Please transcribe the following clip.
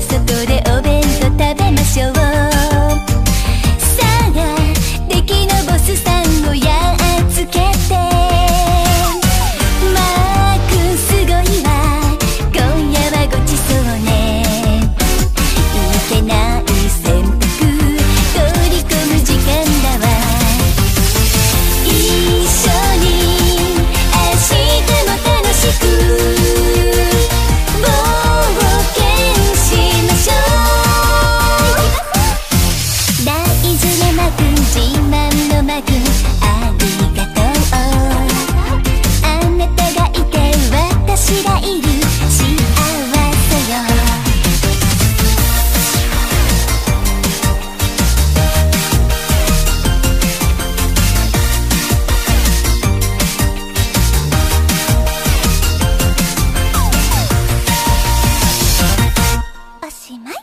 ese teoría しまい